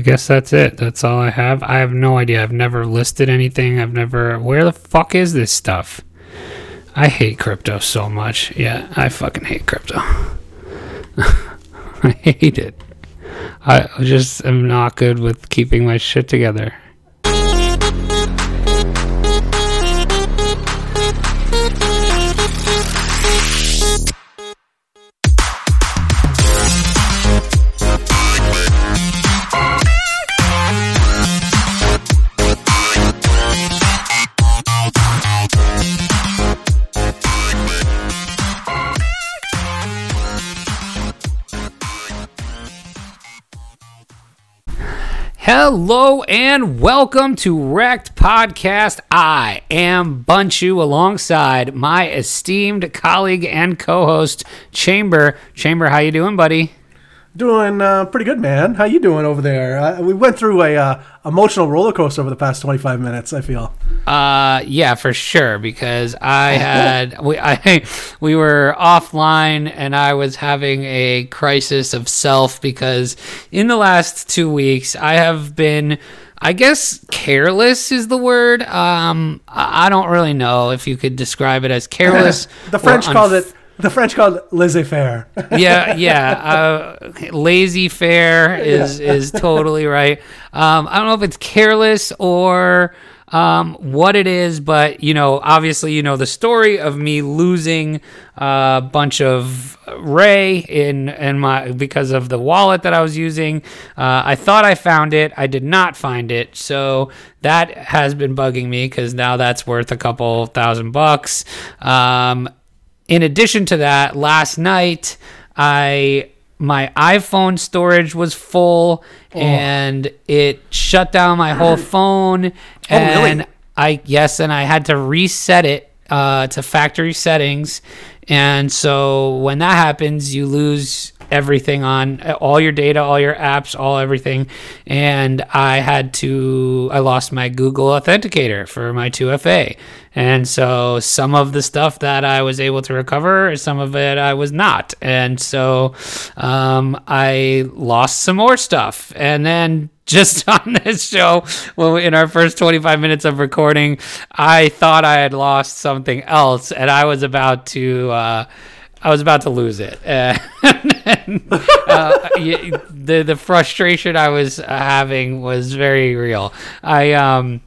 I guess that's it. That's all I have. I have no idea. I've never listed anything. I've never. Where the fuck is this stuff? I hate crypto so much. Yeah, I fucking hate crypto. I hate it. I just am not good with keeping my shit together. Hello and welcome to Rekt Podcast. I am Bunchu alongside my esteemed colleague and co-host Chamber. Chamber, how you doing, buddy? Doing uh, pretty good, man. How you doing over there? Uh, we went through a uh, emotional roller coaster over the past twenty five minutes. I feel. Uh, yeah, for sure. Because I had we I we were offline and I was having a crisis of self because in the last two weeks I have been. I guess careless is the word. Um, I don't really know if you could describe it as careless. the French unf- called it. The French called it laissez-faire. yeah, yeah. Uh, lazy fair is is totally right. Um, I don't know if it's careless or um, what it is, but you know, obviously, you know the story of me losing a bunch of Ray in in my because of the wallet that I was using. Uh, I thought I found it. I did not find it, so that has been bugging me because now that's worth a couple thousand bucks. Um, in addition to that, last night I my iPhone storage was full and it shut down my whole phone. And really? I yes, and I had to reset it uh, to factory settings. And so when that happens, you lose everything on all your data, all your apps, all everything. And I had to, I lost my Google Authenticator for my 2FA. And so some of the stuff that I was able to recover, some of it I was not. And so um, I lost some more stuff. And then just on this show, when we, in our first 25 minutes of recording, I thought I had lost something else and I was about to. Uh, I was about to lose it. Uh, the the frustration I was having was very real. I um,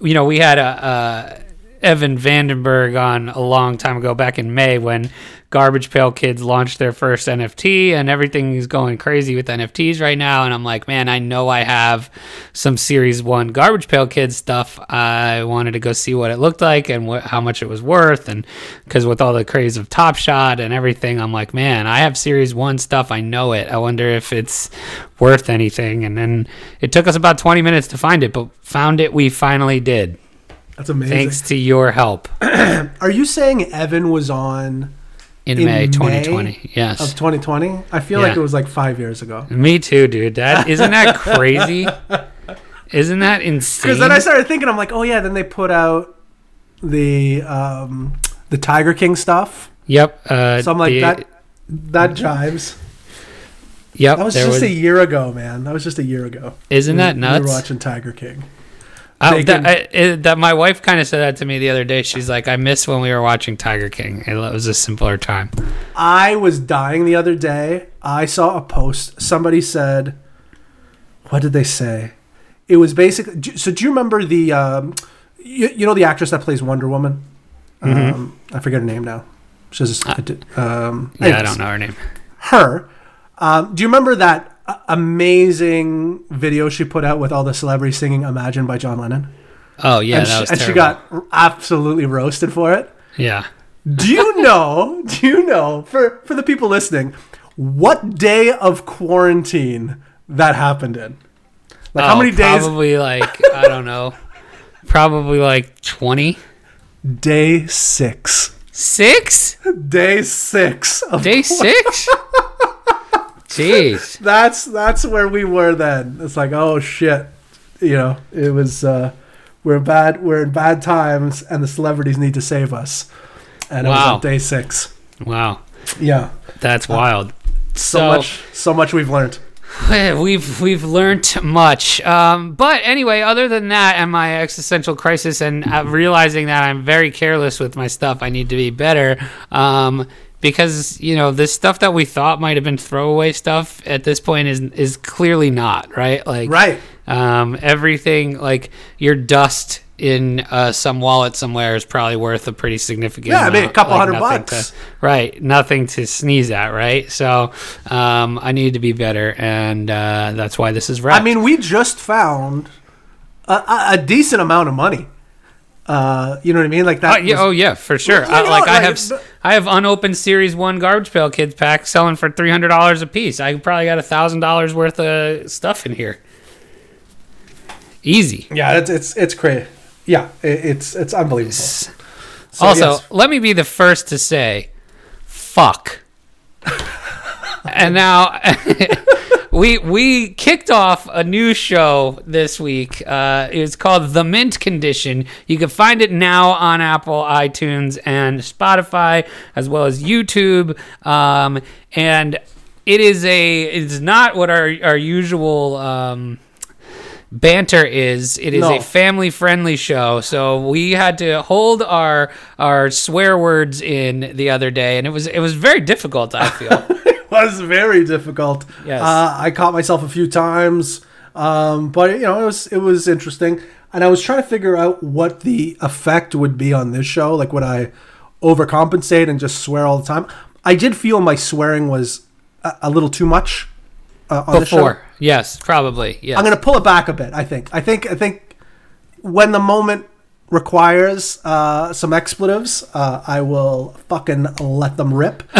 you know, we had a, uh Evan Vandenberg on a long time ago, back in May, when Garbage Pail Kids launched their first NFT, and everything is going crazy with NFTs right now. And I'm like, man, I know I have some Series One Garbage Pail Kids stuff. I wanted to go see what it looked like and what, how much it was worth, and because with all the craze of Top Shot and everything, I'm like, man, I have Series One stuff. I know it. I wonder if it's worth anything. And then it took us about 20 minutes to find it, but found it. We finally did. That's amazing. Thanks to your help Are you saying Evan was on in, in May May yes. of 2020? I feel like it was like five years ago. Me too, dude. That isn't that crazy? Isn't that insane? Because then I started thinking, I'm like, oh yeah. Then they put out the um, the Tiger King stuff. Yep. Uh, So I'm like the- that. That jives. Yep. That was just was, a year ago, man. That was just a year ago. isn't that We- nuts? We were watching Tiger King. Uh, Making- that, I, it, that my wife kind of said that to me the other day. She's like, "I miss when we were watching Tiger King. It was a simpler time." I was dying the other day. I saw a post. Somebody said, "What did they say?" It was basically. So do you remember the, um, you, you know, the actress that plays Wonder Woman? Mm-hmm. Um, I forget her name now. She's um, Uh, Yeah, I don't know her name. her. Um, do you remember that amazing video she put out with all the celebrities singing "Imagine" by John Lennon? Oh yeah, and that she, and she got absolutely roasted for it. yeah. Do you know? do you know for for the people listening, what day of quarantine that happened in? Like how Oh, many days? Probably like I don't know. Probably like twenty Day six. six. Day six. Of, Day six. Jeez. that's that's where we were then. It's like oh shit, you know. It was uh, we're bad. We're in bad times, and the celebrities need to save us. And it was on day six. Wow. Yeah. That's wild. So, So- much. So much we've learned. we've we've learned much. Um, but anyway, other than that, and my existential crisis, and uh, realizing that I'm very careless with my stuff, I need to be better. Um, because you know this stuff that we thought might have been throwaway stuff at this point is is clearly not right. Like Right. um, everything like your dust in uh, some wallet somewhere is probably worth a pretty significant. Yeah, I mean, a couple like, hundred bucks. to- right, nothing to sneeze at, right? So um, I need to be better, and uh, that's why this is right. I mean, we just found a, a decent amount of money. Uh, you know what I mean? Like that. yeah, was- oh yeah, for sure. Well, I, you know like what, I like, have, but- I have unopened Series One Garbage Pail Kids pack selling for three hundred dollars a piece. I probably got a thousand dollars worth of stuff in here. Easy. yeah, it's it's it's crazy. Yeah, it, it's it's unbelievable. So, also, yes. let me be the first to say, fuck. and now we we kicked off a new show this week. Uh, it's called The Mint Condition. You can find it now on Apple, iTunes, and Spotify, as well as YouTube. Um, and it is a it's not what our our usual. Um, banter is it is No. a family friendly show so we had to hold our our swear words in the other day and it was it was very difficult i feel was very difficult. Yes. Uh, I caught myself a few times, um, but you know, it was it was interesting, and I was trying to figure out what the effect would be on this show. Like, would I overcompensate and just swear all the time? I did feel my swearing was a, a little too much uh, on the show. before yes probably yes I'm gonna pull it back a bit. I think. I think. I think when the moment requires uh, some expletives, uh, I will fucking let them rip.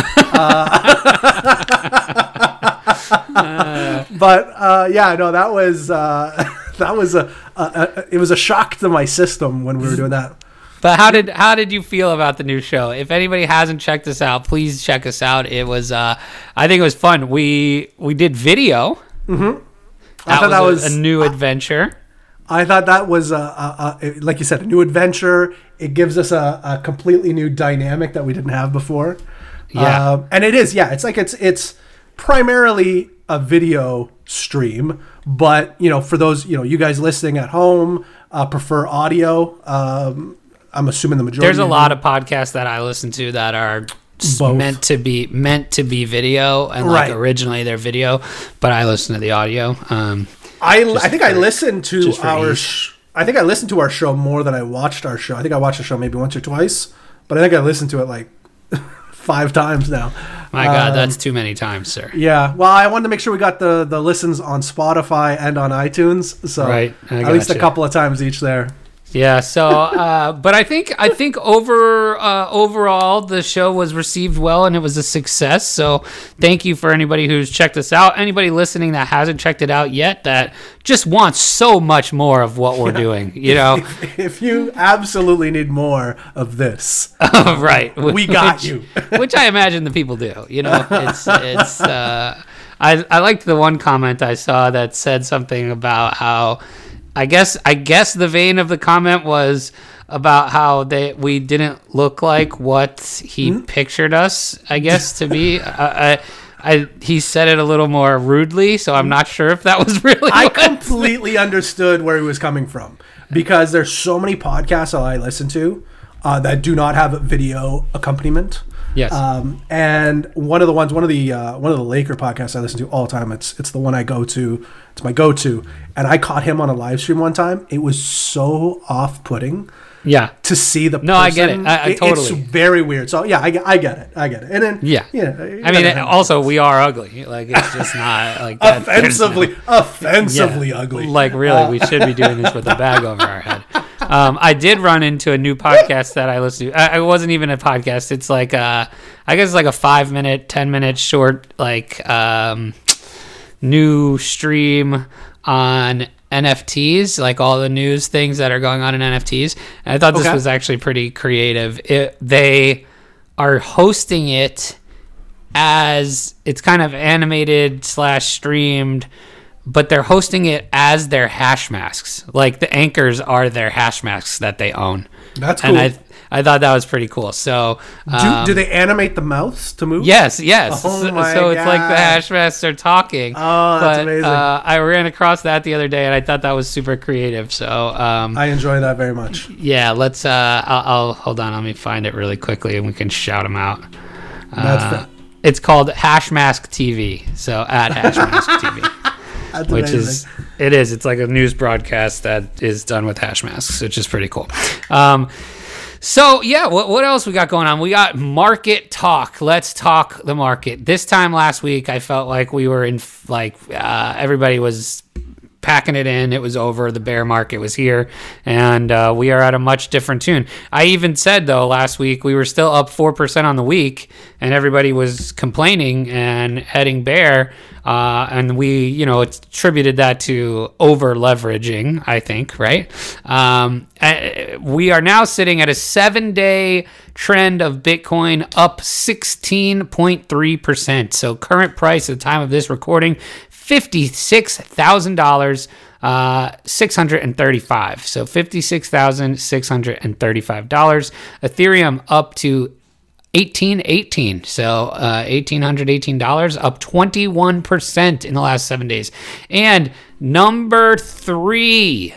Uh, but uh, yeah, no, that was uh, that was a, a, a it was a shock to my system when we were doing that. but how did how did you feel about the new show if anybody hasn't checked us out please check us out it was uh i think it was fun we we did video mm-hmm. I thought that a- was- a new adventure I thought that was a, a, a like you said, a new adventure. It gives us a, a completely new dynamic that we didn't have before. Yeah. Um, and it is, yeah. It's like it's it's primarily a video stream, but you know, for those you know, you guys listening at home uh, prefer audio. Um, I'm assuming the majority. There's a lot of podcasts that I listen to that are Both. meant to be meant to be video and like Right. originally they're video, but I listen to the audio. Um, I, I think I listened to our. Sh- I think I listened to our show more than I watched our show. I think I watched the show maybe once or twice, but I think I listened to it like five times now. my God, Um, that's too many times, sir. Yeah, well, I wanted to make sure we got the the listens on Spotify and on iTunes, so Right, at least a couple of times each there. Yeah. So, uh, but I think I think over uh, overall the show was received well and it was a success. So, thank you for anybody who's checked us out. Anybody listening that hasn't checked it out yet that just wants so much more of what we're doing. You know, If you absolutely need more of this, right? We got Which- you. which I imagine the people do. You know, it's it's. Uh, I I liked the one comment I saw that said something about how, I guess I guess the vein of the comment was about how they we didn't look like what he Hmm? pictured us. I guess to be. I, I, I he said it a little more rudely, so I'm not sure if that was really. I completely understood where he was coming from because there's so many podcasts that I listen to uh, that do not have a video accompaniment. Yes. Um, and one of the ones, one of the uh, one of the Laker podcasts I listen to all the time. It's it's the one I go to. It's my go to. And I caught him on a live stream one time. It was so off putting yeah. to see the. No, I get it. I- I It's totally- very weird. So yeah, I, get- I get it. I get it. And then Yeah. yeah. I mean, also we are ugly. Like it's just not like that. There's no- offensively, offensively Yeah. ugly. Like really, we should be doing this with a bag over our head. Um, I did run into a new podcast that I listened to. I, it wasn't even a podcast. It's like a, I guess it's like a five minute, ten minute short like um, new stream on NFTs, like all the news things that are going on in NFTs. And I thought this Okay. was actually pretty creative. It, they are hosting it as it's kind of animated slash streamed, but they're hosting it as their hash masks. Like the anchors are their hash masks that they own. That's cool. And. I I thought that was pretty cool. So, Do, um, do they animate the mouths to move? Yes, yes. Oh so my so it's like the hash masks are talking. Oh, that's but, amazing. Uh, I ran across that the other day, and I thought that was super creative. So, um, I enjoy that very much. yeah, let's. Uh, I'll, I'll hold on. Let me find it really quickly, and we can shout them out. That's Uh, it's called Hash Mask TV. So at Hash Mask TV. That's which amazing. is it is it's like a news broadcast that is done with hash masks which is pretty cool um so yeah what, what else we got going on we got market talk let's talk the market this time last week i felt like we were in like uh, everybody was packing it in. It was over. The bear market was here, and uh, we are at a much different tune. I even said though last week we were still up four percent on the week, and everybody was complaining and heading bear. Uh, and we, you know, attributed that to over leveraging. I think, right? Um, we are now sitting at a seven-day trend of Bitcoin up 16.3%. So current price at the time of this recording, $56,000. Uh, 635 so $56,635 Ethereum up to 1818 so uh, $1818 up 21% in the last seven days and number three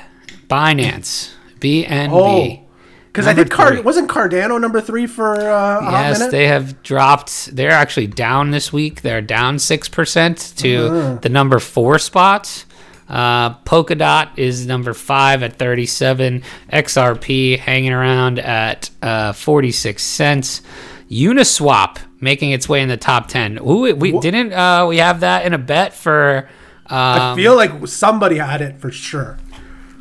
binance bnb Oh, because I think Card wasn't Cardano number three for uh, Yes, they have dropped. They're actually down this week. They're down six percent to Uh-huh. the number four spot. Uh, Polkadot is number five at thirty-seven. XRP hanging around at uh, forty-six cents. Uniswap making its way in the top ten. Ooh, we didn't. Uh, we have that in a bet for. I Um, feel like somebody had it for sure.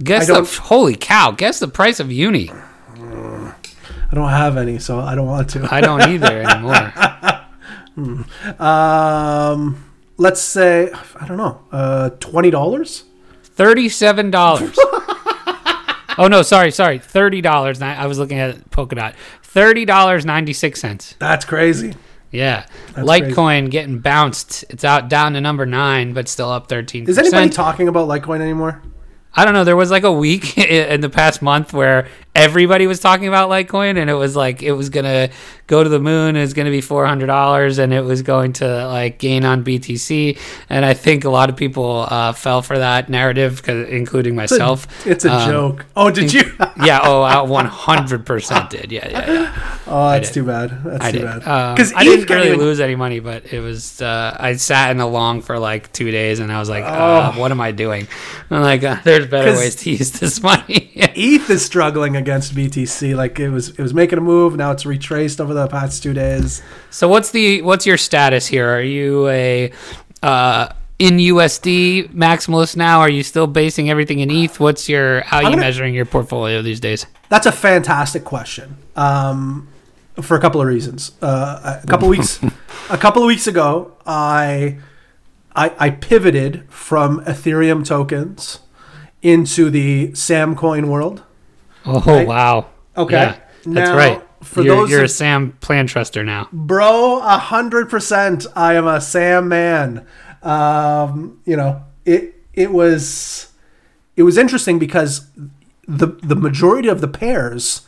guess I the don't- holy cow! Guess the price of Uni. I don't have any, so I don't want to. I don't either anymore. Um, let's say I don't know, uh, twenty dollars. Thirty-seven dollars. oh no, sorry, sorry, thirty dollars. I was looking at Polkadot. Thirty dollars ninety-six cents. That's crazy. Yeah, That's Litecoin getting bounced. It's out down to number nine, but still up thirteen. Is anybody talking about Litecoin anymore? I don't know. There was like a week in the past month where everybody was talking about Litecoin, and it was like it was gonna go to the moon. It was gonna be four hundred dollars, and it was going to like gain on BTC. And I think a lot of people uh, fell for that narrative, including myself. It's a Um, joke. Oh, did you? Yeah. Oh, I one hundred percent did. Yeah, yeah, yeah. oh, that's too bad. That's I too did. bad. Um, Because I didn't really lose any money, but it was. Uh, I sat in the long for like two days, and I was like, uh, "What am I doing?" I'm like, uh, "There's better ways to use this money." ETH is struggling against BTC. Like it was, it was making a move. Now it's retraced over the past two days. so what's the what's your status here? Are you a uh, in USD maximalist now? Are you still basing everything in ETH? What's your how are you gonna- measuring your portfolio these days? That's a fantastic question. Um, for a couple of reasons. Uh, a couple weeks, a couple of weeks ago, I, I, I pivoted from Ethereum tokens into the Sam coin world. Oh Right. wow! Okay. Yeah, that's Now, right. for you're, those you're a Sam plan truster now. Bro, a hundred percent. I am a Sam man. Um, you know, it it was it was interesting because the the majority of the pairs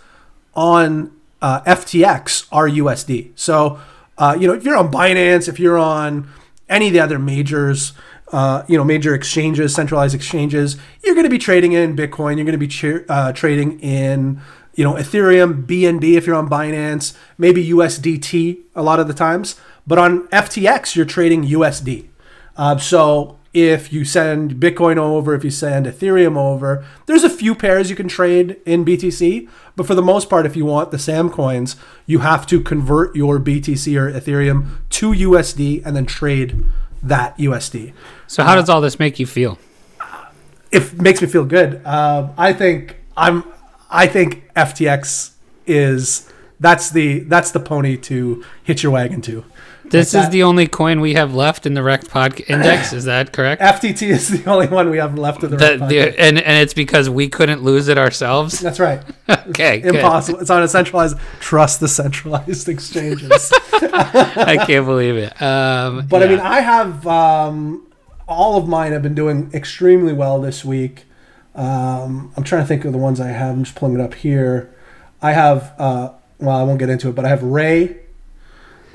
on uh, FTX are USD. So, uh, you know, if you're on Binance, if you're on any of the other majors, uh, you know, major exchanges, centralized exchanges, you're going to be trading in Bitcoin. You're going to be uh, trading in, you know, Ethereum, BNB if you're on Binance, maybe USDT a lot of the times. But on FTX, you're trading USD. Uh, so if you send Bitcoin over, if you send Ethereum over, there's a few pairs you can trade in BTC. But for the most part, if you want the SAM coins, you have to convert your BTC or Ethereum to USD and then trade that USD. So how does all this make you feel? It makes me feel good. Um, I think I'm. I think FTX is that's the that's the pony to hit your wagon to. This Like is that. the only coin we have left in the Rekt Pod Index. Is that correct? FTT is the only one we have left in the. The, the, and and it's because we couldn't lose it ourselves. That's right. Okay, good. Impossible. It's on a centralized. Trust the centralized exchanges. I can't believe it. Um, But I mean, I have um, all of mine have been doing extremely well this week. Um, I'm trying to think of the ones I have. I'm just pulling it up here. I have. Uh, well, I won't get into it, but I have Ray.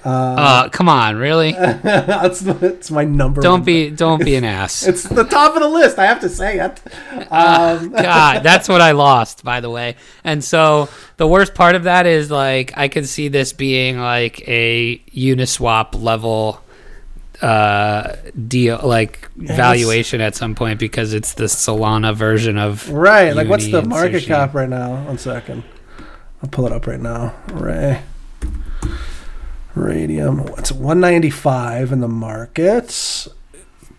Uh, come on, really? that's, that's my number. Don't one. be don't be an ass. It's the top of the list. I have to say it. Um, God, that's what I lost, by the way. And so the worst part of that is like I could see this being like a Uniswap level uh deal like valuation at some point because it's the Solana version of right. Like, what's the market cap right now? One second. I'll pull it up right now. Ray. Raydium. It's 195 in the markets.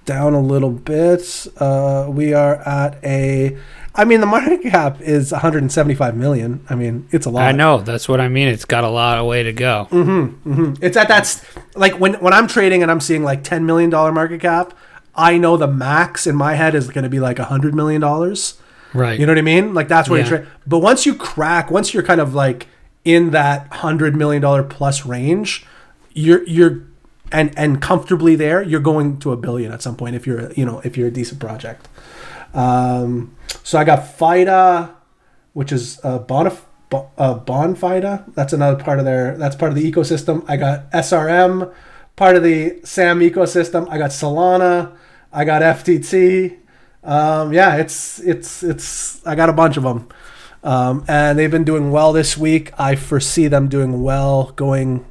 Down a little bit. Uh, we are at a. I mean, the market cap is 175 million. I mean, it's a lot. I know, that's what I mean. It's got a lot of way to go. Mhm mhm it's at that like when when I'm trading and I'm seeing like 10 million dollar market cap. I know the max in my head is going to be like 100 million dollars. Right. You know what I mean? Like that's where Yeah. you trade. But once you crack, once you're kind of like in that hundred million dollar plus range, you're you're and and comfortably there, you're going to a billion at some point if you're you know if you're a decent project. Um, so I got FIDA, which is uh, Bonif- Bo- uh, Bonfida. That's another part of their. That's part of the ecosystem. I got SRM, part of the SAM ecosystem. I got Solana. I got FTT. Um, yeah, it's it's it's. I got a bunch of them, um, and they've been doing well this week. I foresee them doing well going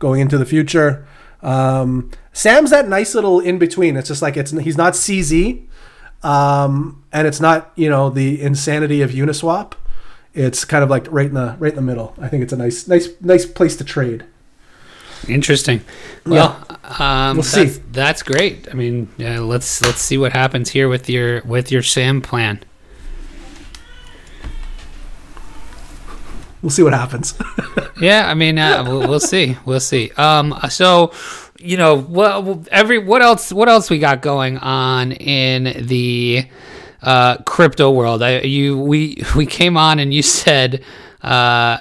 going into the future. Um, Sam's that nice little in between. It's just like it's he's not CZ, um, and it's not you know the insanity of Uniswap. It's kind of like right in the right in the middle. I think it's a nice nice nice place to trade. Interesting. Well, um, We'll see. that's, that's great. I mean, yeah, let's let's see what happens here with your with your SAM plan. We'll see what happens. Yeah, I mean, uh, we'll, we'll see. We'll see. Um, so, you know, well, every what else? What else we got going on in the uh, crypto world? I, you, we, we came on and you said, uh,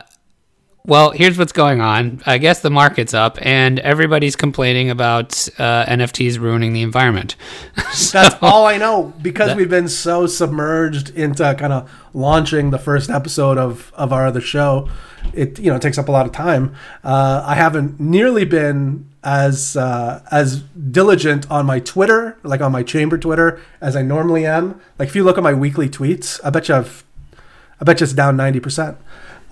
well, here's what's going on. I guess the market's up and everybody's complaining about uh, NFTs ruining the environment. That's all I know because we've been so submerged into kind of launching the first episode of of our other show. It you know takes up a lot of time. Uh, I haven't nearly been as uh, as diligent on my Twitter, like on my chamber Twitter, as I normally am. Like if you look at my weekly tweets, I bet you I've I bet you it's down ninety percent.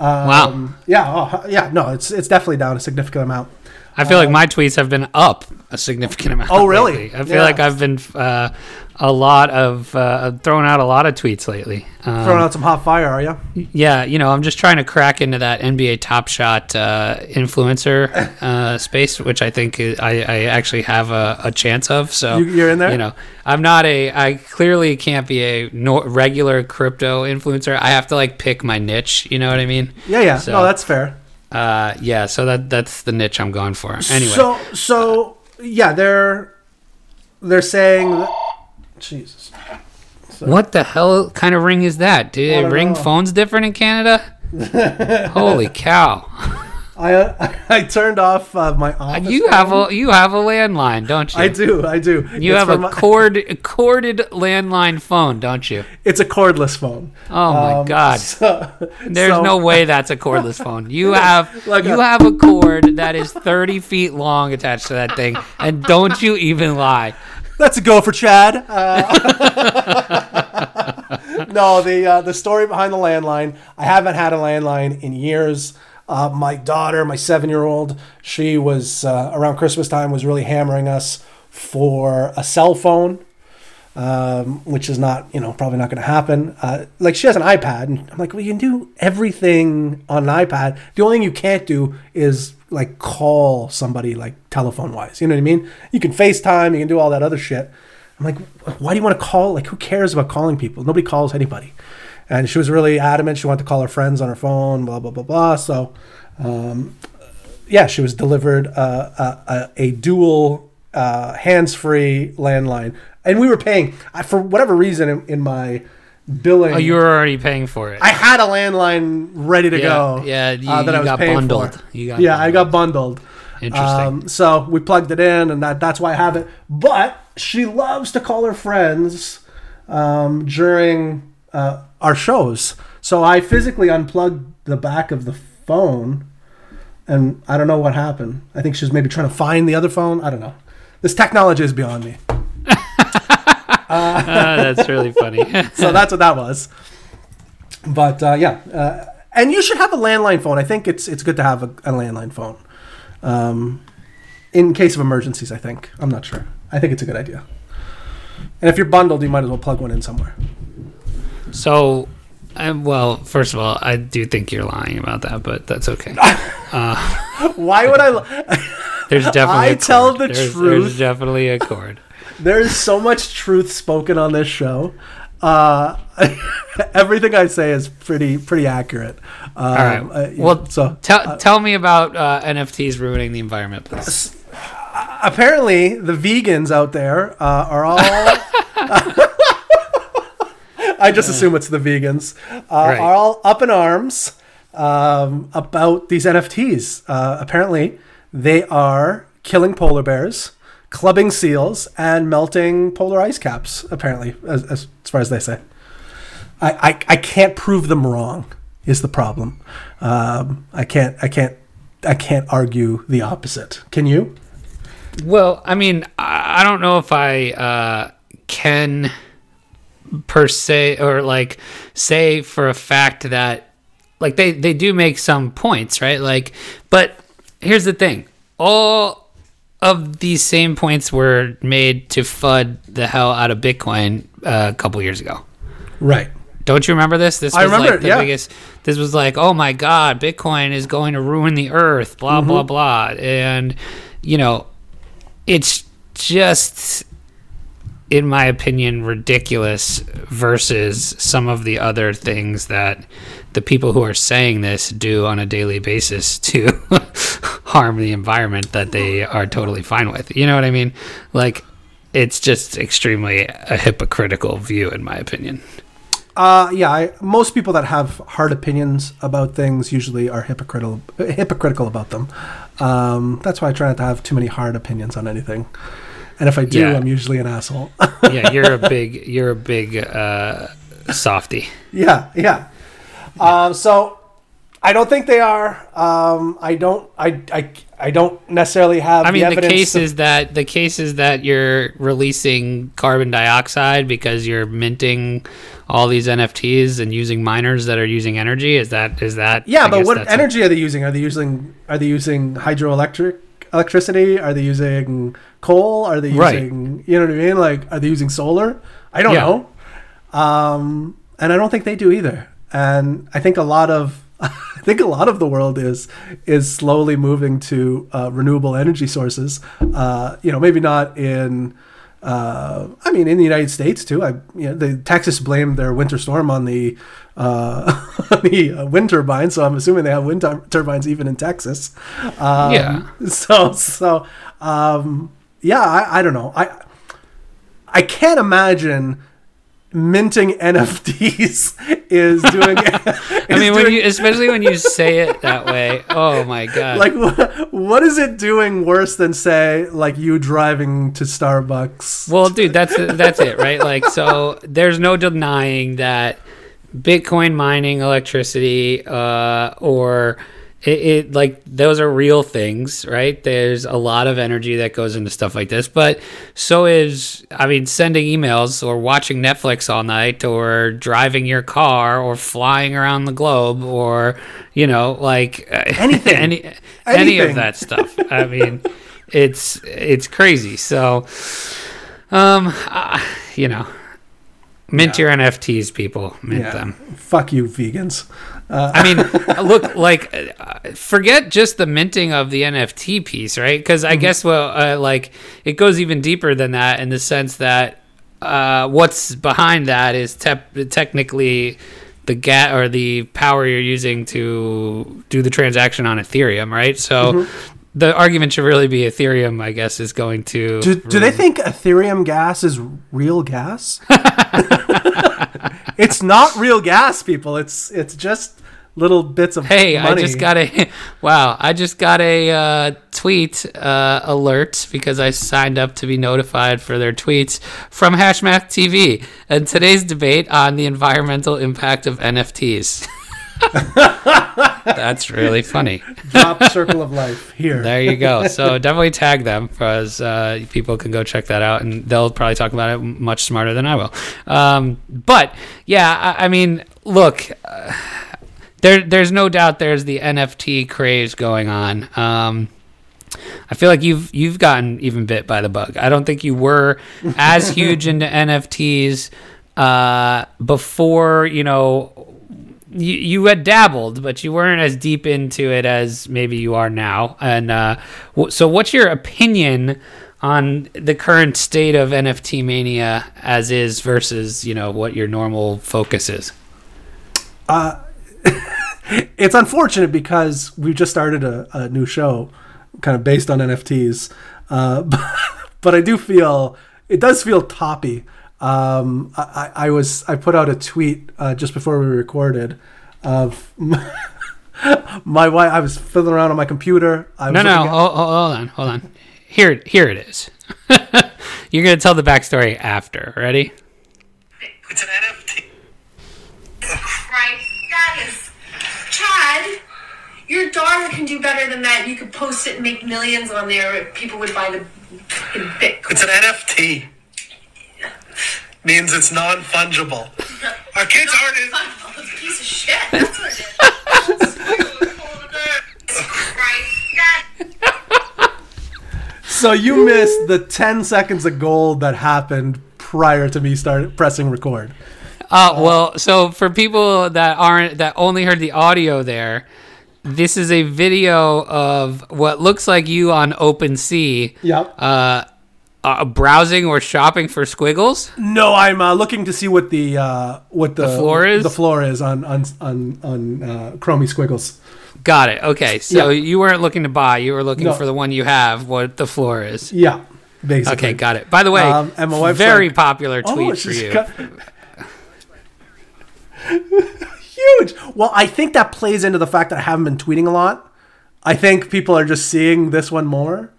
Um, Wow. Yeah. Oh, yeah. No, it's it's definitely down a significant amount. I feel like my tweets have been up a significant amount. Oh, really? lately. I feel Yeah. like I've been uh, a lot of uh, throwing out a lot of tweets lately. Um, Throwing out some hot fire, are you? yeah, you know, I'm just trying to crack into that NBA Top Shot uh, influencer uh, space, which I think I, I actually have a, a chance of. So You- you're in there? You know, I'm not a. I clearly can't be a no, regular crypto influencer. I have to like pick my niche. You know what I mean? Yeah. Yeah. So- no, that's fair. Uh, yeah. So that that's the niche I'm going for. Anyway. So so yeah, they're they're saying Jesus. What the hell kind of ring is that? Do they ring know. phones different in Canada? Holy cow! I uh, I turned off uh, my office. You have a you have a landline, don't you? I do. I do. You It's have a my- cord corded landline phone, don't you? It's a cordless phone. Oh my Um, god! so- There's so- no way that's a cordless phone. You have Like you a- have a cord that is 30 feet long attached to that thing, and don't you even lie. That's a go for Chad. Uh, no, the uh, the story behind the landline. I haven't had a landline in years. Uh, my daughter, my seven year old, she was uh, around Christmas time was really hammering us for a cell phone, um, which is not you know probably not going to happen. Uh, like she has an iPad, and I'm like, well, you can do everything on an iPad. The only thing you can't do is like call somebody like telephone wise. You know what I mean? You can FaceTime, you can do all that other shit. I'm like, why do you want to call? Like, who cares about calling people? Nobody calls anybody. And she was really adamant. She wanted to call her friends on her phone, blah, blah, blah, blah. So, um, yeah, she was delivered uh, a, a, a dual uh, hands free landline. And we were paying, I, for whatever reason, in, in my billing. Oh, you were already paying for it. I had a landline ready to yeah, go. yeah. You, uh, that you I was got paying bundled. for. You got yeah, I got bundled. Interesting. Um, so we plugged it in, and that, that's why I have it. But she loves to call her friends um, during uh, our shows. So I physically unplugged the back of the phone, and I don't know what happened. I think she was maybe trying to find the other phone. I don't know. This technology is beyond me. Ah, that's really funny. So that's what that was. But uh, yeah, uh, and you should have a landline phone. I think it's it's good to have a, a landline phone, um, in case of emergencies. I think I'm not sure. I think it's a good idea. And if you're bundled, you might as well plug one in somewhere. so, um, well, first of all, I do think you're lying about that, but that's okay. Why would I? li- There's definitely. I a tell the there's, truth. There's definitely a cord. There is so much truth spoken on this show. Uh, everything I say is pretty pretty accurate. Um, All right. uh, yeah, well, so tell tell me about uh, NFTs ruining the environment, please. apparently the vegans out there uh, are all. I just assume it's the vegans uh, Right. are all up in arms um, about these NFTs. Uh, apparently, they are killing polar bears, clubbing seals, and melting polar ice caps. Apparently, as, as, far as they say, I, I I can't prove them wrong. Is the problem? Um, I can't I can't I can't argue the opposite. Can you? Well, I mean, I I don't know if I uh, can per se or like say for a fact that like they they do make some points, right? Like, but here's the thing: all of these same points were made to fud the hell out of Bitcoin uh, a couple years ago. Right. Don't you remember this? This I was remember like it, the yeah. biggest. This was like, oh my god, Bitcoin is going to ruin the earth. Blah Mm-hmm. blah blah. And you know, it's just, in my opinion, ridiculous versus some of the other things that the people who are saying this do on a daily basis to harm the environment that they are totally fine with. You know what I mean? Like, it's just extremely a hypocritical view, in my opinion. Uh, yeah, I, most people that have hard opinions about things usually are hypocritical hypocritical about them. Um, that's why I try not to have too many hard opinions on anything. And if I do, Yeah. I'm usually an asshole. yeah, you're a big you're a big uh, softy. yeah, yeah. Um, so I don't think they are. Um, I don't. I, I, I don't necessarily have. I mean, the, evidence case to- is that the case is that you're releasing carbon dioxide because you're minting all these NFTs and using miners that are using energy. Is that is that? Yeah, I but what energy are they using? Are they using are they using hydroelectric electricity? Are they using coal? Are they Right. using you know what I mean? Like are they using solar? I don't Yeah. know. Um, and I don't think they do either. And I think a lot of I think a lot of the world is is slowly moving to uh, renewable energy sources. Uh, you know, maybe not in. Uh, I mean, in the United States too. I, you know, the Texas blamed their winter storm on the uh, on the uh, wind turbines, so I'm assuming they have wind tur- turbines even in Texas. Um, Yeah. So so um, yeah, I, I don't know. I I can't imagine minting NFTs is doing. I mean, when you especially when you say it that way. Oh my god! like what, what is it doing worse than say like you driving to Starbucks? Well, dude, that's that's it, right? Like, so there's no denying that Bitcoin mining electricity, uh, or it, it like those are real things, right? There's a lot of energy that goes into stuff like this, but so is, I mean, sending emails or watching Netflix all night, or driving your car, or flying around the globe, or you know, like Anything. any any of that stuff. I mean, it's it's crazy. So um, uh, you know, mint your NFTs, people. Mint yeah, them. fuck you, vegans. I mean, look, like, uh, forget just the minting of the NFT piece, right? Because I guess, well, uh, like, it goes even deeper than that in the sense that uh, what's behind that is te- technically the gat or the power you're using to do the transaction on Ethereum, right? So. The argument should really be Ethereum, I guess, is going to. Do, do they think Ethereum gas is real gas? it's not real gas, people. It's it's just little bits of Hey, money. I just got a wow! I just got a uh, tweet uh, alert because I signed up to be notified for their tweets from Hash Mask TV and today's debate on the environmental impact of NFTs. That's really funny. drop circle of life here. There you go. So definitely tag them because uh, people can go check that out, and they'll probably talk about it much smarter than I will. Um, but yeah, I, I mean, look, uh, there, there's no doubt there's the NFT craze going on. Um, I feel like you've you've gotten even bit by the bug. I don't think you were as huge into NFTs uh, before. You know, you, you had dabbled, but you weren't as deep into it as maybe you are now. And uh, w- so, what's your opinion on the current state of NFT mania as is versus you know what your normal focus is? It's unfortunate because we just started a, a new show kind of based on NFTs. Uh, but, but I do feel it does feel toppy. Um, I, I I was I put out a tweet uh, just before we recorded of my wife. I was fiddling around on my computer. I was No, no, looking at- hold, hold on, hold on. Here, here it is. You're gonna tell the backstory after. Ready? It's an NFT. Christ, that is. Chad, your daughter can do better than that. You could post it and make millions on there. People would buy the fucking Bitcoin. It's an NFT. Means it's non fungible. Our kids aren't. In- it's a piece of shit. That's what it is. So you missed the 10 seconds of gold that happened prior to me start pressing record. Uh, well, so for people that aren't that only heard the audio there, this is a video of what looks like you on OpenSea, Yep. uh, uh, browsing or shopping for squiggles. No, I'm uh, looking to see what the uh, what the, floor is? The floor is on on on on uh, Chromie Squiggles. Got it. Okay, so Yeah. you weren't looking to buy; you were looking No. for the one you have. What the floor is. Yeah, basically. Okay, got it. By the way, Um, and my wife's very like, popular Oh, tweet for you. got- Huge. Well, I think that plays into the fact that I haven't been tweeting a lot. I think people are just seeing this one more.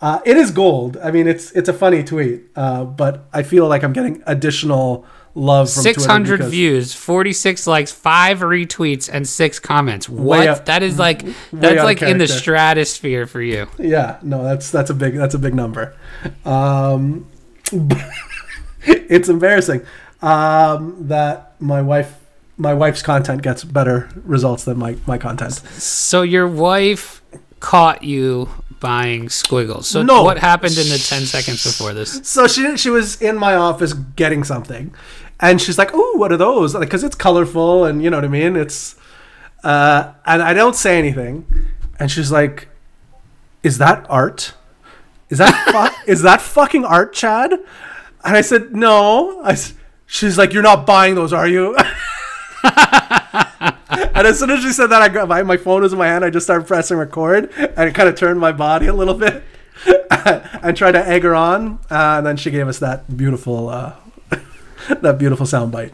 Uh, it is gold. I mean, it's it's a funny tweet, uh, but I feel like I'm getting additional love from 600 because- views, 46 likes, five retweets, and six comments. What? up- that is like that's like in the stratosphere for you. Yeah, no, that's that's a big that's a big number. Um, it's embarrassing um, that my wife my wife's content gets better results than my my content. So your wife caught you buying squiggles. So No. what happened in the 10 seconds before this? So she she was in my office getting something, and she's like, "Oh, what are those?" Like Because it's colorful, and you know what I mean. It's uh, and I don't say anything, and she's like, "Is that art? Is that fu- is that fucking art, Chad?" And I said, "No." I she's like, "You're not buying those, are you?" and as soon as she said that, I got my, my phone was in my hand. I just started pressing record, and it kind of turned my body a little bit, and tried to egg her on. Uh, and then she gave us that beautiful, uh, that beautiful sound bite.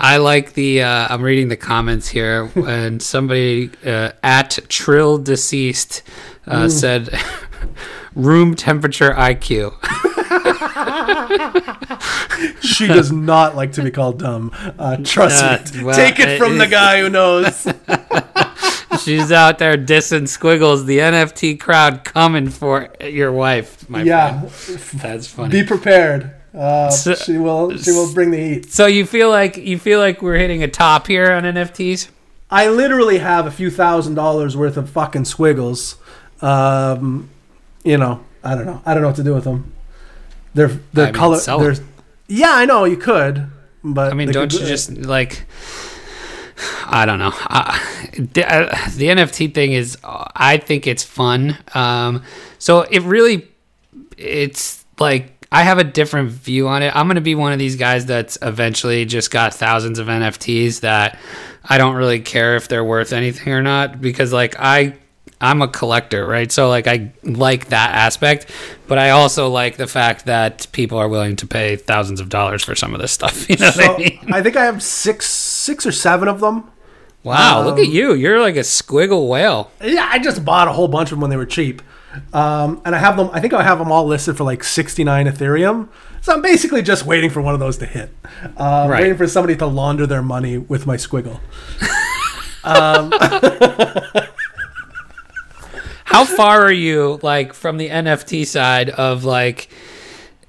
I like the uh, I'm reading the comments here and somebody uh, at Trill Deceased uh, said room temperature IQ. She does not like to be called dumb. Uh, trust Uh, me. well, Take it from the guy who knows. She's out there dissing squiggles. The NFT crowd coming for your wife, my friend. yeah, friend. That's funny. be prepared. Uh, So- she will. She will bring the heat. so you feel like you feel like we're hitting a top here on NFTs? I literally have a few thousand dollars worth of fucking squiggles. Um, you know, I don't know. I don't know what to do with them. They're they're I color. they're, 'em. yeah, I know you could, but I mean, don't could- you just like? I don't know. The, uh, the NFT thing is, uh, I think it's fun. Um, so it really, it's like I have a different view on it. I'm gonna be one of these guys that's eventually just got thousands of NFTs that I don't really care if they're worth anything or not because like I. I'm a collector, right? So like I like that aspect, but I also like the fact that people are willing to pay thousands of dollars for some of this stuff. You know what So I mean? I think I have six, six or seven of them. Wow, look at you. You're like a squiggle whale. Yeah, I just bought a whole bunch of them when they were cheap. Um, and I have them, I think I have them all listed for like 69 Ethereum. So I'm basically just waiting for one of those to hit. Uh, Right. Waiting for somebody to launder their money with my squiggle. How far are you like from the NFT side of like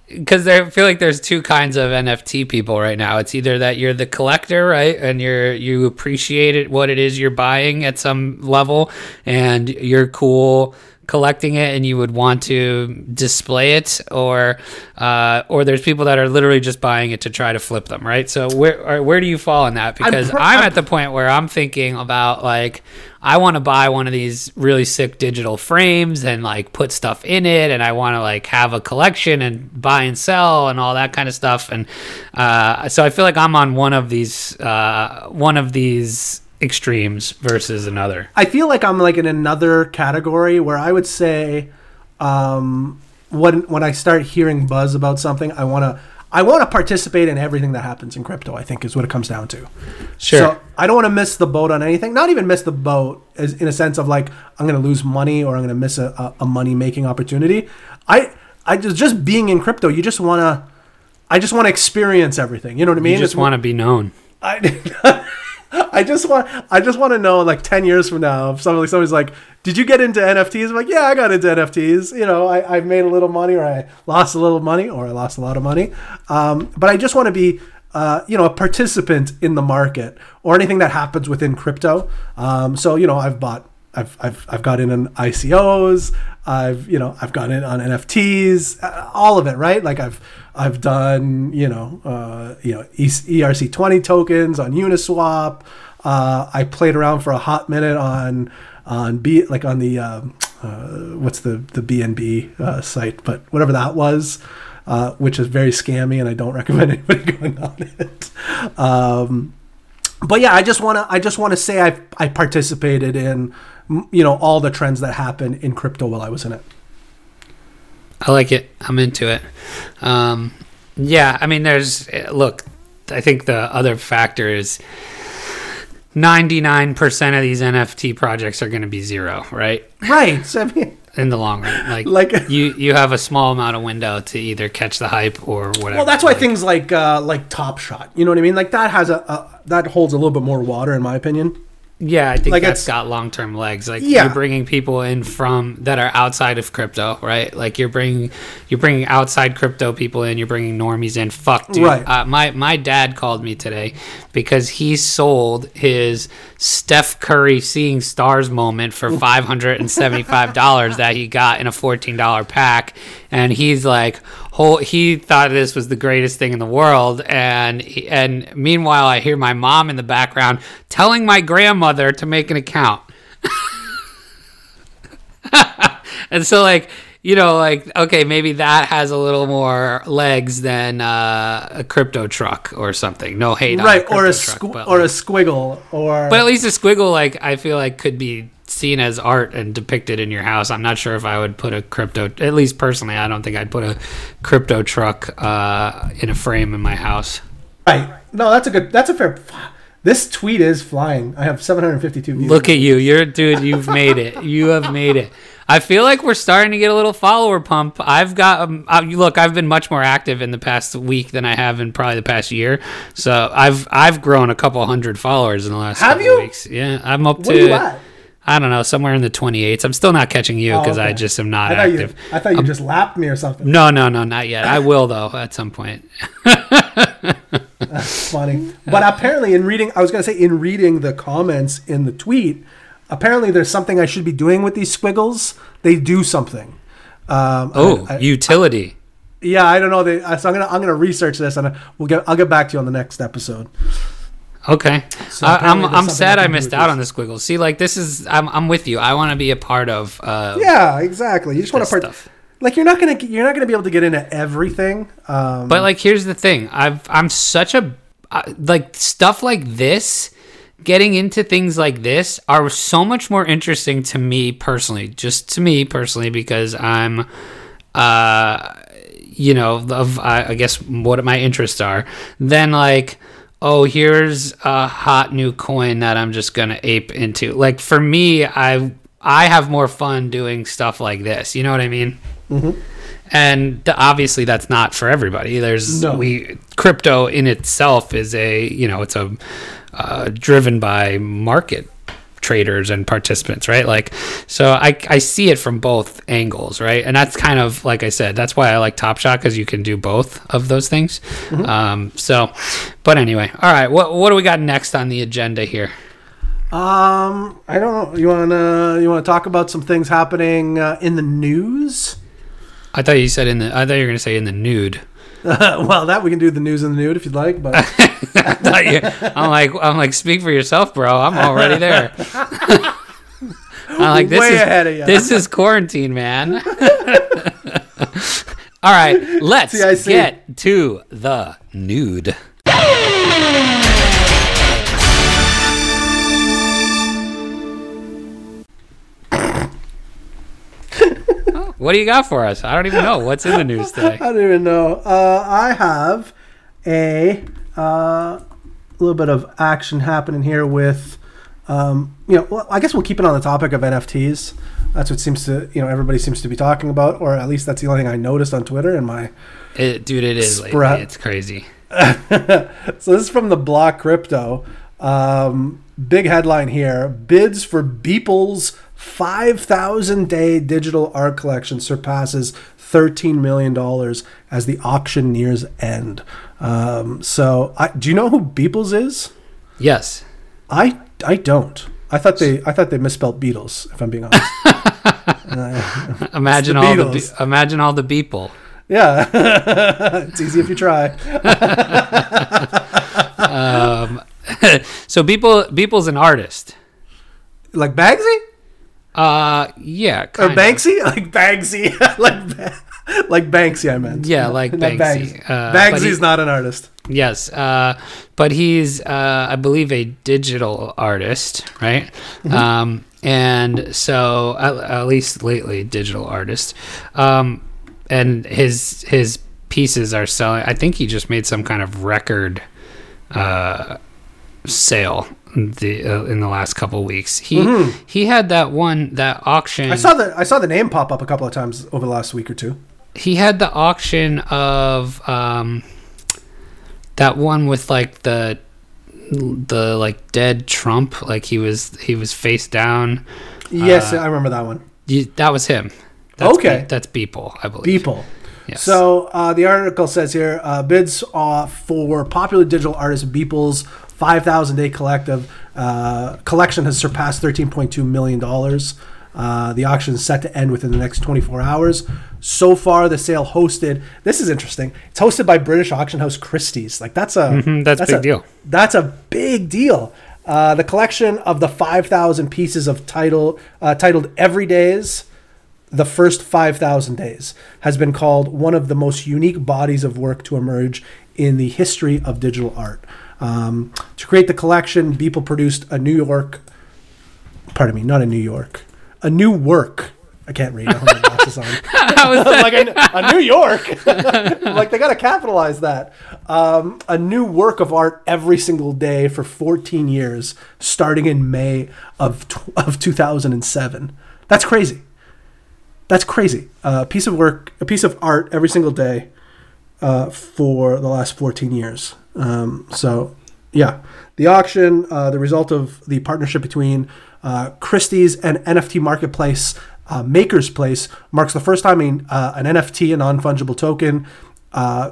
because I feel like there's two kinds of NFT people right now. It's either that you're the collector, right, and you're you appreciate it what it is you're buying at some level, and you're cool collecting it and you would want to display it or uh, or there's people that are literally just buying it to try to flip them right? So where where do you fall in that? Because pr- I'm, I'm- at the point where I'm thinking about like I want to buy one of these really sick digital frames and like put stuff in it and I want to like have a collection and buy and sell and all that kind of stuff. And uh, so I feel like I'm on one of these uh, one of these extremes versus another I feel like I'm like in another category where I would say, um, when when I start hearing buzz about something, I want to I want to participate in everything that happens in crypto. I think is what it comes down to. Sure. So I don't want to miss the boat on anything. Not even miss the boat as in a sense of like I'm going to lose money or I'm going to miss a, a, a money making opportunity. I I just just being in crypto, you just want to. I just want to experience everything. You know what I mean? you just want to be known I, I just want I just want to know like ten years from now if somebody somebody's like, did you get into NFTs? I'm like, yeah, I got into NFTs. You know, I, I made a little money or I lost a little money or I lost a lot of money. Um, but I just want to be uh, you know a participant in the market or anything that happens within crypto. Um, so you know, I've bought. I've, I've, I've got in on ICOs. I've you know I've got in on NFTs, uh, all of it, right? Like I've I've done you know uh, you know ERC twenty tokens on Uniswap. Uh, I played around for a hot minute on on B like on the um, uh, what's the the BNB uh, site, but whatever that was, uh, which is very scammy, and I don't recommend anybody going on it. Um, but yeah, I just want to I just want to say I I participated in you know all the trends that happened in crypto while I was in it. I like it. I'm into it. Um, yeah, I mean, there's look. I think the other factor is 99% of these NFT projects are going to be zero, right? Right. So, I mean, In the long run, like, Like- you you have a small amount of window to either catch the hype or whatever. well, that's why Like, things like uh, like Top Shot, you know what I mean? Like that has a, a that holds a little bit more water in my opinion. Yeah, I think like, that's got long term legs. Like Yeah. you're bringing people in from that are outside of crypto, right? Like you're bringing you're bringing outside crypto people in. You're bringing normies in. Fuck, dude. Right. Uh, my my dad called me today because he sold his Steph Curry seeing stars moment for five hundred and seventy five dollars that he got in a fourteen dollar pack, and he's like, whole he thought this was the greatest thing in the world, and and meanwhile I hear my mom in the background telling my grandmother to make an account. and so like you know like okay maybe that has a little more legs than uh, a crypto truck or something no hate on right, or a truck, squ- or a squiggle or but at least a squiggle like i feel like could be seen as art and depicted in your house i'm not sure if i would put a crypto at least personally i don't think i'd put a crypto truck uh, in a frame in my house right. No, that's a good. That's a fair. This tweet is flying. I have 752 views. Look at you. You're dude, you've made it. You have made it. I feel like we're starting to get a little follower pump. I've got um, uh, look, I've been much more active in the past week than I have in probably the past year. So I've I've grown a couple hundred followers in the last Have couple you? weeks. Yeah, I'm up What to are you at? I don't know, somewhere in the 28s. I'm still not catching you Oh, because I just am not I thought active. you. I thought you just lapped me or something. No, no, no, not yet. I will though at some point. funny. But apparently, in reading, I was going to say, in reading the comments in the tweet, apparently there's something I should be doing with these squiggles. They do something. Um, Oh, I- I- utility. yeah, I don't know. They, so I'm gonna I'm gonna research this and we'll get I'll get back to you on the next episode. Okay, So I, I'm I'm sad I I can do missed out on the squiggles. See, like this is I'm I'm with you. I want to be a part of. Uh, Yeah, exactly. You just want to part. stuff. Like you're not gonna you're not gonna be able to get into everything. Um, But like, here's the thing. I've I'm such a uh, like stuff like this. Getting into things like this are so much more interesting to me personally. Just to me personally, because I'm, uh, you know, of I, I guess what my interests are. Than like oh, here's a hot new coin that I'm just gonna ape into. Like for me, I I have more fun doing stuff like this. You know what I mean? And obviously, that's not for everybody. There's No. we crypto in itself is a you know it's a uh, driven by market traders and participants, right? Like, so I, I see it from both angles, right? And that's kind of like I said, that's why I like Top Shot because you can do both of those things. Um, so, but anyway, all right, what what do we got next on the agenda here? Um, I don't know. You wanna you wanna talk about some things happening uh, in the news? I thought you said in the I thought you were gonna say in the nude. well, that we can do the news in the nude if you'd like, but I thought you- I'm like I'm like speak for yourself, bro. I'm already there. I'm like this Way is ahead of ya. this is quarantine, man. All right, let's CIC. get to the nude. What do you got for us? I don't even know what's in the news today. I don't even know. Uh, I have a uh, little bit of action happening here with, um, you know, well, I guess we'll keep it on the topic of NFTs. That's what seems to, you know, everybody seems to be talking about, or at least that's the only thing I noticed on Twitter and my It, dude, it is. Sprat. It's crazy. so this is from the Block Crypto. Um, big headline here: Bids for Beeple's 5,000 day digital art collection surpasses 13 million dollars as the auction nears end. Um, so, I, do you know who Beeples is? Yes. I I don't. I thought they I thought they misspelled Beatles. If I'm being honest. Imagine the all the be- imagine all the people. yeah, it's easy if you try. So people people's an artist. Like Bagsy Uh yeah, or kind of. Banksy, like Bagsy, like like Banksy. I meant. Yeah, like Banksy. Bagsy. Uh, Bagsy's he- not an artist. Yes, uh, but he's, uh, I believe, a digital artist, right? Mm-hmm. Um, and so, at, at least lately, digital artist. Um, and his his pieces are selling. I think he just made some kind of record uh, sale the uh, in the last couple weeks. He he had that one that auction. Mm-hmm. I saw the I saw the name pop up a couple of times over the last week or two. he had the auction of um that one with like the the like dead Trump, like he was he was face down. Yes, I remember that one. You, that was him. That's Okay. Be- that's Beeple, I believe. People. Yes. So uh, the article says here uh, bids uh, for popular digital artist Beeple's 5,000 day collective uh, collection has surpassed 13.2 million dollars. Uh, the auction is set to end within the next 24 hours. So far, the sale hosted. This is interesting. It's hosted by British auction house Christie's. Like that's a Mhm, that's a big deal. That's a big deal. Uh, the collection of the 5,000 pieces of title uh, titled Everydays the first 5,000 days has been called one of the most unique bodies of work to emerge in the history of digital art. Um, to create the collection, Beeple produced a New York, pardon me, not a New York, a new work. I can't read. I don't have glasses on. like a, a New York. like they got to capitalize that. Um, a new work of art every single day for 14 years, starting in May of tw- of 2007. That's crazy. That's crazy. A piece of work, a piece of art every single day uh, for the last 14 years. Um, so, yeah, the auction, uh, the result of the partnership between uh, Christie's and NFT marketplace uh, MakersPlace marks the first time uh, an NFT, a non fungible token, uh,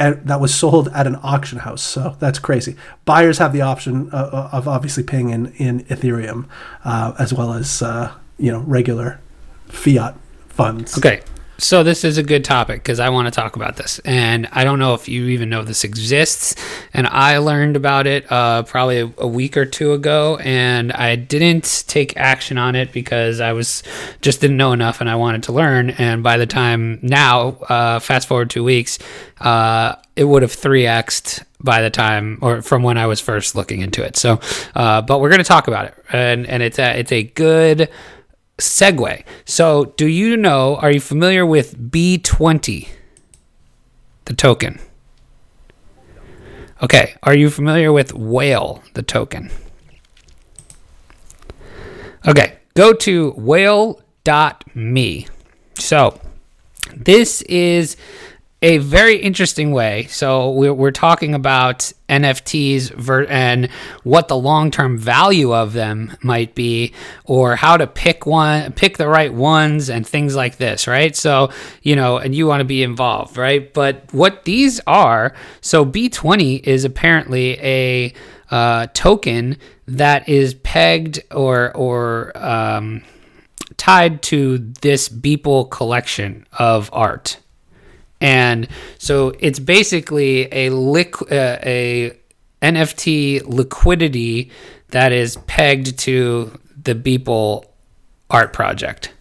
that was sold at an auction house. So that's crazy. Buyers have the option uh, of obviously paying in in Ethereum uh, as well as uh, you know regular fiat funds. Okay. So this is a good topic because I want to talk about this, and I don't know if you even know this exists. And I learned about it uh, probably a, a week or two ago, and I didn't take action on it because I was just didn't know enough, and I wanted to learn. And by the time now, uh, fast forward two weeks, uh, it would have three xed by the time or from when I was first looking into it. So, uh, but we're going to talk about it, and and it's a it's a good segue. So, do you know, are you familiar with B20, the token? Okay, are you familiar with Whale, the token? Okay, go to whale.me. So, this is a very interesting way. So, we're, we're talking about NFTs ver- and what the long term value of them might be, or how to pick one, pick the right ones, and things like this, right? So, you know, and you want to be involved, right? But what these are, so B20 is apparently a uh, token that is pegged or or um, tied to this Beeple collection of art, and so it's basically a liq- uh, a NFT liquidity that is pegged to the Beeple art project.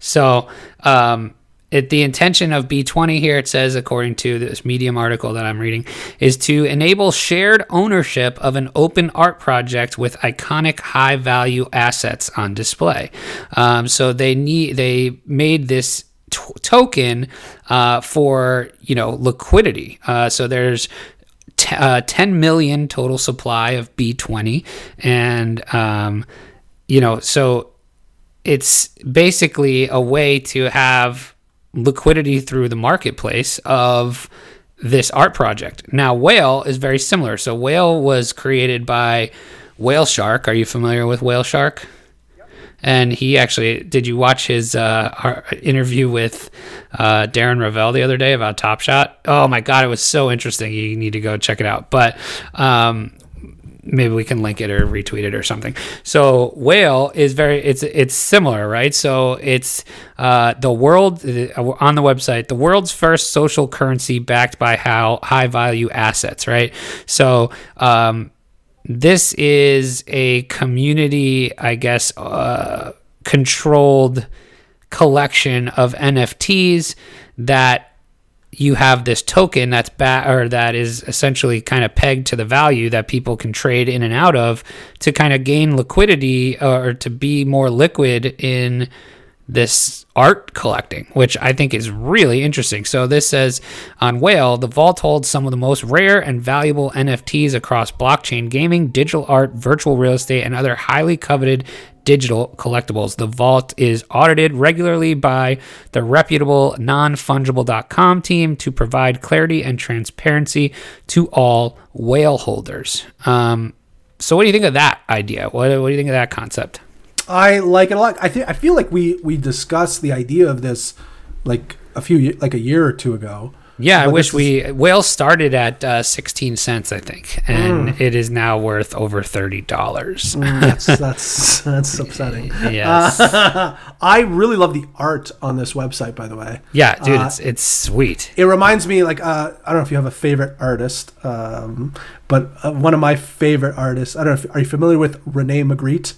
So, um, it, the intention of B20 here, it says, according to this Medium article that I'm reading, is to enable shared ownership of an open art project with iconic high value assets on display. Um, so they need they made this t- token uh, for you know liquidity. Uh, so there's t- uh, 10 million total supply of B20, and um, you know so it's basically a way to have liquidity through the marketplace of this art project. Now, Whale is very similar. So, Whale was created by Whale Shark. Are you familiar with Whale Shark? And he actually, did you watch his uh, interview with uh, Darren Rovell the other day about Top Shot? Oh my God, it was so interesting. You need to go check it out. But um, maybe we can link it or retweet it or something. So whale is very it's it's similar, right? So it's uh, the world uh, on the website, the world's first social currency backed by how high value assets, right? So um, this is a community, I guess, uh, controlled collection of NFTs that you have this token that's ba- or that is essentially kind of pegged to the value that people can trade in and out of to kind of gain liquidity or to be more liquid in this art collecting, which I think is really interesting. So this says on Whale, the vault holds some of the most rare and valuable NFTs across blockchain gaming, digital art, virtual real estate, and other highly coveted digital collectibles. The vault is audited regularly by the reputable nonfungible.com team to provide clarity and transparency to all whale holders. Um, so what do you think of that idea? What, what do you think of that concept? I like it a lot. I think I feel like we we discussed the idea of this like a few like a year or two ago. Yeah, I wish we whale started at uh, 16 cents, I think, and it is now worth over $30. That's that's that's upsetting. Yes. I really love the art on this website, by the way. yeah, dude, uh, it's it's sweet. It reminds me, like, uh, I don't know if you have a favorite artist, um, but uh, one of my favorite artists. I don't know. If, are you familiar with Rene Magritte?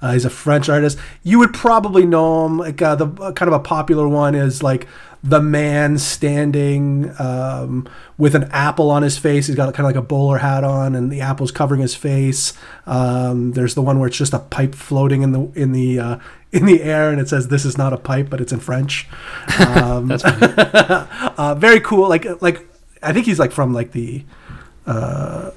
Uh, he's a French artist. You would probably know him. Like uh, the uh, kind of a popular one is like the man standing um, with an apple on his face. He's got kind of like a bowler hat on, and the apple's covering his face. Um, there's the one where it's just a pipe floating in the in the uh, in the air, and it says "This is not a pipe," but it's in French. Um, That's uh, very cool. Like like I think he's like from like the uh,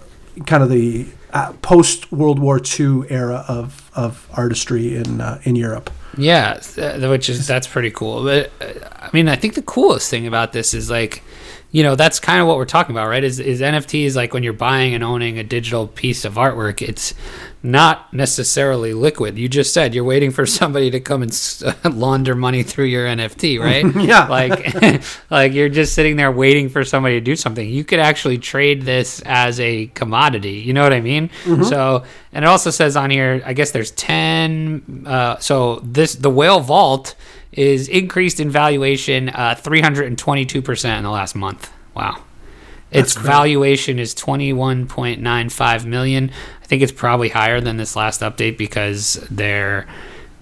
kind of the uh, post World War II era of of artistry in uh, in Europe. Yeah, which is that's pretty cool. But uh, I mean, I think the coolest thing about this is like, you know, that's kind of what we're talking about, right? Is is NFTs like when you're buying and owning a digital piece of artwork, it's not necessarily liquid. You just said you're waiting for somebody to come and s- launder money through your NFT, right? Yeah. Like like you're just sitting there waiting for somebody to do something. You could actually trade this as a commodity. You know what I mean? So, and it also says on here, I guess there's 10 uh, so this the whale vault is increased in valuation uh 322% in the last month. Wow. Its valuation is 21.95 million. I think it's probably higher than this last update because their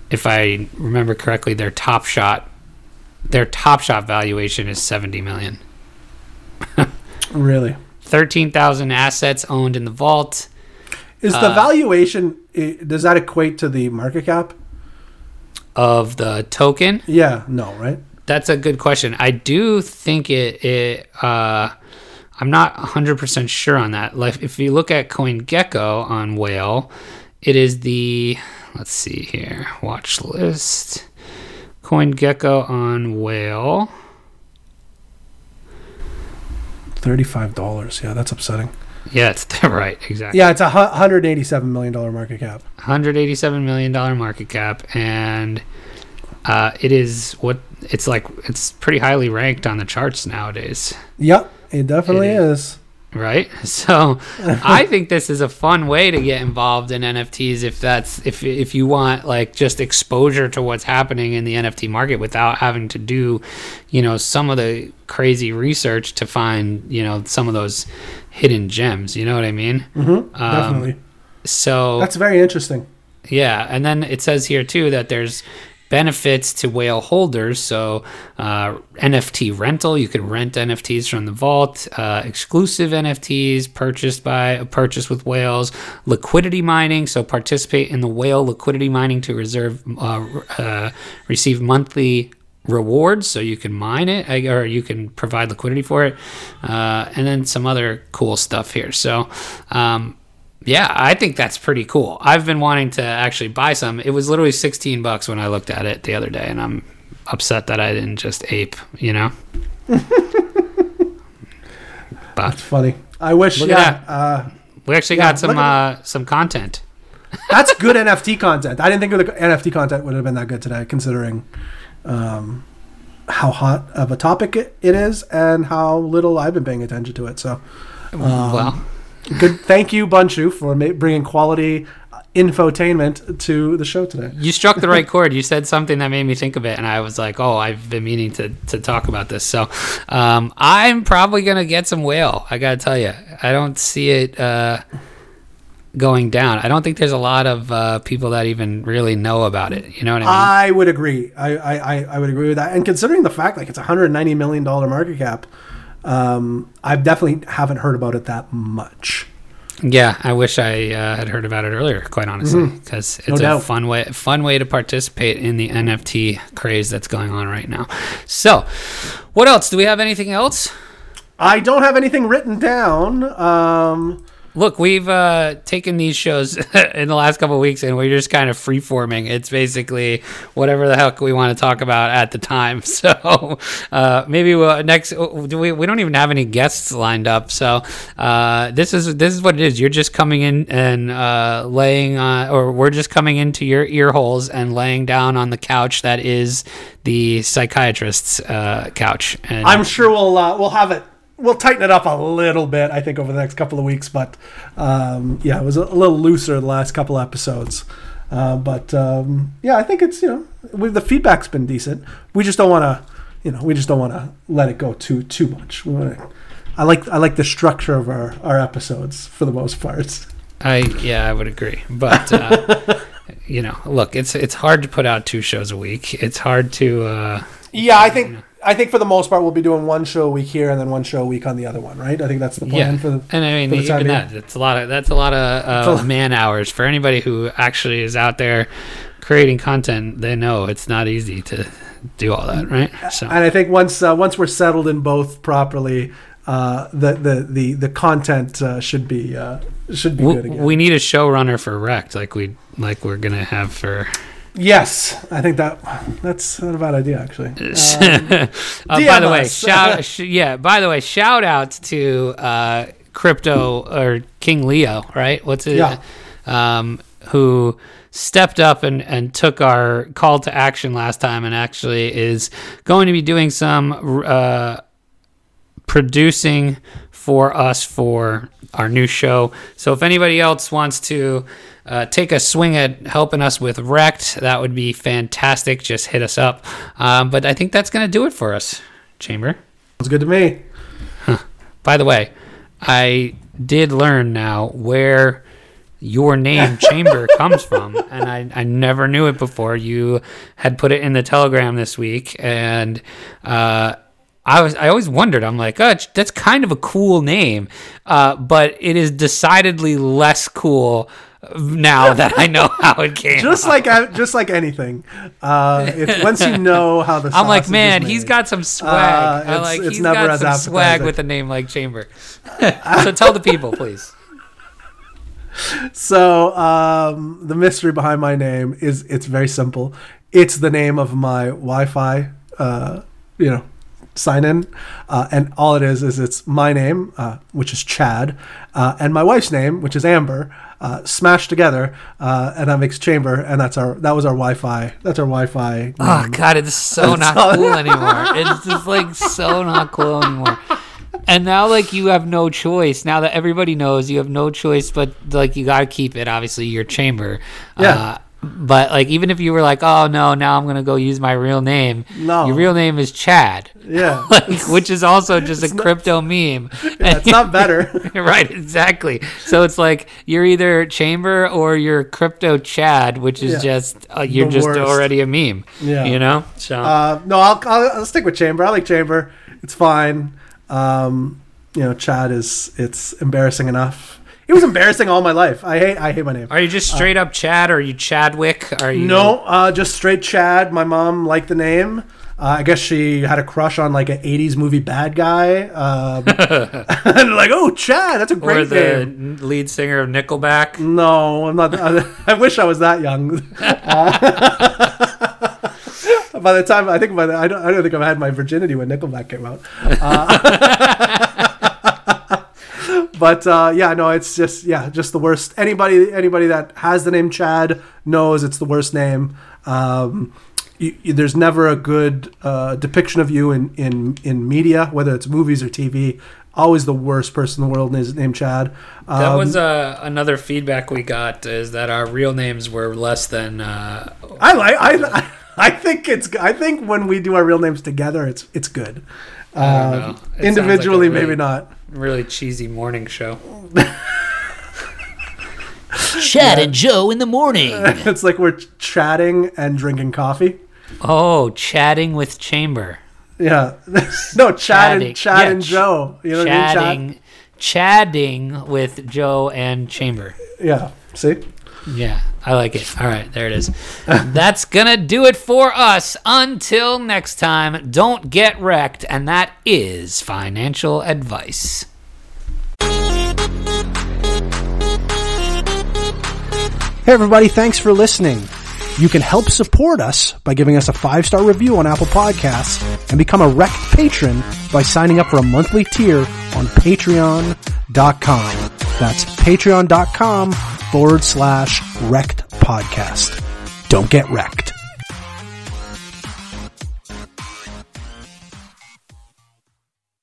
if I remember correctly, their top shot their top shot valuation is 70 million. Really, 13,000 assets owned in the vault. is Uh, the valuation? Does that equate to the market cap? of the token? Yeah, no, right? That's a good question. I do think it. it uh, I'm not 100% sure on that. Like if you look at CoinGecko on whale, it is the let's see here, watch list. CoinGecko on whale. Thirty-five dollars. Yeah, that's upsetting. Yeah, it's right, exactly. Yeah, it's a hundred eighty-seven million dollar market cap. 187 million dollar market cap and uh, it is what it's like it's pretty highly ranked on the charts nowadays Yep, it definitely It is. right so i think this is a fun way to get involved in nfts if that's if if you want like just exposure to what's happening in the nft market without having to do you know some of the crazy research to find you know some of those hidden gems you know what i mean Mm-hmm, definitely. so That's very interesting. Yeah, and then it says here too that there's benefits to whale holders. So uh, NFT rental, you can rent NFTs from the vault. Uh, exclusive NFTs purchased by purchase with whales. Liquidity mining, so participate in the whale liquidity mining to reserve uh, uh, receive monthly rewards so you can mine it or you can provide liquidity for it uh, and then some other cool stuff here so um, yeah, I think that's pretty cool. I've been wanting to actually buy some. It was literally 16 bucks when I looked at it the other day, and I'm upset that I didn't just ape, you know? but It's funny. I wish. Yeah, uh, we actually Yeah, got some uh, some content. that's good NFT content. I didn't think the NFT content would have been that good today, considering um, how hot of a topic it, it is and how little I've been paying attention to it. So, Um, well, good. Thank you, Bunchu, for ma- bringing quality infotainment to the show today. you struck the right chord. You said something that made me think of it, and I was like, "Oh, I've been meaning to, to talk about this." So, um, I'm probably gonna get some whale. I gotta tell you, I don't see it uh, going down. I don't think there's a lot of uh, people that even really know about it. You know what I mean? I would agree. I, I, I, I would agree with that. And considering the fact like it's a hundred ninety million dollar market cap, um, I definitely haven't heard about it that much. Yeah, I wish I uh, had heard about it earlier. Quite honestly, because it's Mm-hmm. No a doubt. fun way fun way to participate in the NFT craze that's going on right now. So, what else? Do we have anything else? I don't have anything written down. Um, Look, we've uh, taken these shows in the last couple of weeks, and we're just kind of free forming. It's basically whatever the heck we want to talk about at the time. So uh, maybe we'll next. Do we? We don't even have any guests lined up. So uh, this is this is what it is. You're just coming in and uh, laying on, or we're just coming into your ear holes and laying down on the couch that is the psychiatrist's uh, couch. And I'm sure we'll uh, we'll have it. We'll tighten it up a little bit. I think over the next couple of weeks, but um, yeah, it was a little looser the last couple episodes. Uh, but um, yeah, I think it's you know we, the feedback's been decent. We just don't want to, you know, we just don't want to let it go too too much. We wanna, I like I like the structure of our, our episodes for the most part. I yeah, I would agree. But uh, you know, look, it's it's hard to put out two shows a week. It's hard to uh, Yeah, I think I think for the most part we'll be doing one show a week here and then one show a week on the other one, right? I think that's the plan yeah. for the. and I mean, even that that's a lot of that's a lot of uh, man hours for anybody who actually is out there creating content. They know it's not easy to do all that, right? So And I think once uh, once we're settled in both properly, uh, the, the the the content uh, should be uh, should be we, good again. we need a showrunner for Rekt, like we like we're gonna have for. Yes, I think that that's not a bad idea actually. uh, by the way, shout sh- yeah. By the way, shout out to uh, crypto or King Leo, right? What's it? Yeah. Um, who stepped up and, and took our call to action last time and actually is going to be doing some uh, producing for us for our new show. So if anybody else wants to uh, take a swing at helping us with Rekt, that would be fantastic. Just hit us up. Um, but I think that's going to do it for us, Chamber. Sounds good to me. By the way, I did learn now where your name Chamber comes from, and I, I never knew it before. You had put it in the telegram this week, and uh, I was I always wondered. I'm like, oh, that's kind of a cool name, uh, but it is decidedly less cool now that I know how it came. just out. like uh, just like anything. Uh, it's once you know how the I'm like, man, he's got some swag. Uh, I like it's he's never got as some swag with a name like Chamber. so tell the people, please. So um, the mystery behind my name is it's very simple. It's the name of my Wi-Fi, uh, you know, sign in, uh, and all it is is it's my name, uh, which is Chad, uh, and my wife's name, which is Amber, uh, smashed together, uh, and that makes Chamber, and that's our that was our Wi-Fi. That's our Wi-Fi. Oh god, it's so not all- cool anymore. It's just like so not cool anymore. And now like you have no choice. Now that everybody knows, you have no choice but like you got to keep it obviously your chamber. Yeah. But like even if you were like, "Oh no, now I'm going to go use my real name." No. Your real name is Chad. Yeah. Like, which is also just a crypto meme. Yeah, it's not better. right, exactly. So it's like you're either chamber or you're crypto Chad, which is Yeah. just uh, you're The just worst. already a meme. Yeah. You know? So Uh, no, I'll, I'll, I'll stick with Chamber. I like Chamber. It's fine. Um, you know, Chad is it's embarrassing enough. It was embarrassing all my life. I hate I hate my name. Are you just straight up Chad? Or are you Chadwick? Are you No, uh, just straight Chad. My mom liked the name. Uh, I guess she had a crush on like an '80s movie bad guy, um, and like, oh, Chad, that's a great or the name. lead singer of Nickelback? No, I'm not. I, I wish I was that young. Uh, by the time I think by the, I don't I don't think I've had my virginity when Nickelback came out. But uh, yeah, no, it's just yeah, just the worst. Anybody anybody that has the name Chad knows it's the worst name. Um, you, you- there's never a good uh, depiction of you in, in, in media, whether it's movies or TV. Always the worst person in the world is named Chad. Um, That was uh, another feedback we got is that our real names were less than. Uh, I like. I I think it's. I think when we do our real names together, it's it's good. Um, know. It sounds like individually, really- maybe not. Really cheesy morning show. Chad and Joe in the morning. It's like we're chatting and drinking coffee. Oh, chatting with Chamber. Yeah. no, Chad Chatting. and Chad Yeah, and ch- Joe. You know what I mean? Chatting, chatting with Joe and Chamber. Yeah. See. Yeah, I like it. All right, there it is. That's gonna do it for us. Until next time, don't get wrecked, and that is financial advice. Hey, everybody, thanks for listening. You can help support us by giving us a five star review on Apple Podcasts and become a Rekt patron by signing up for a monthly tier on patreon.com. That's patreon.com forward slash Rekt podcast. Don't get wrecked.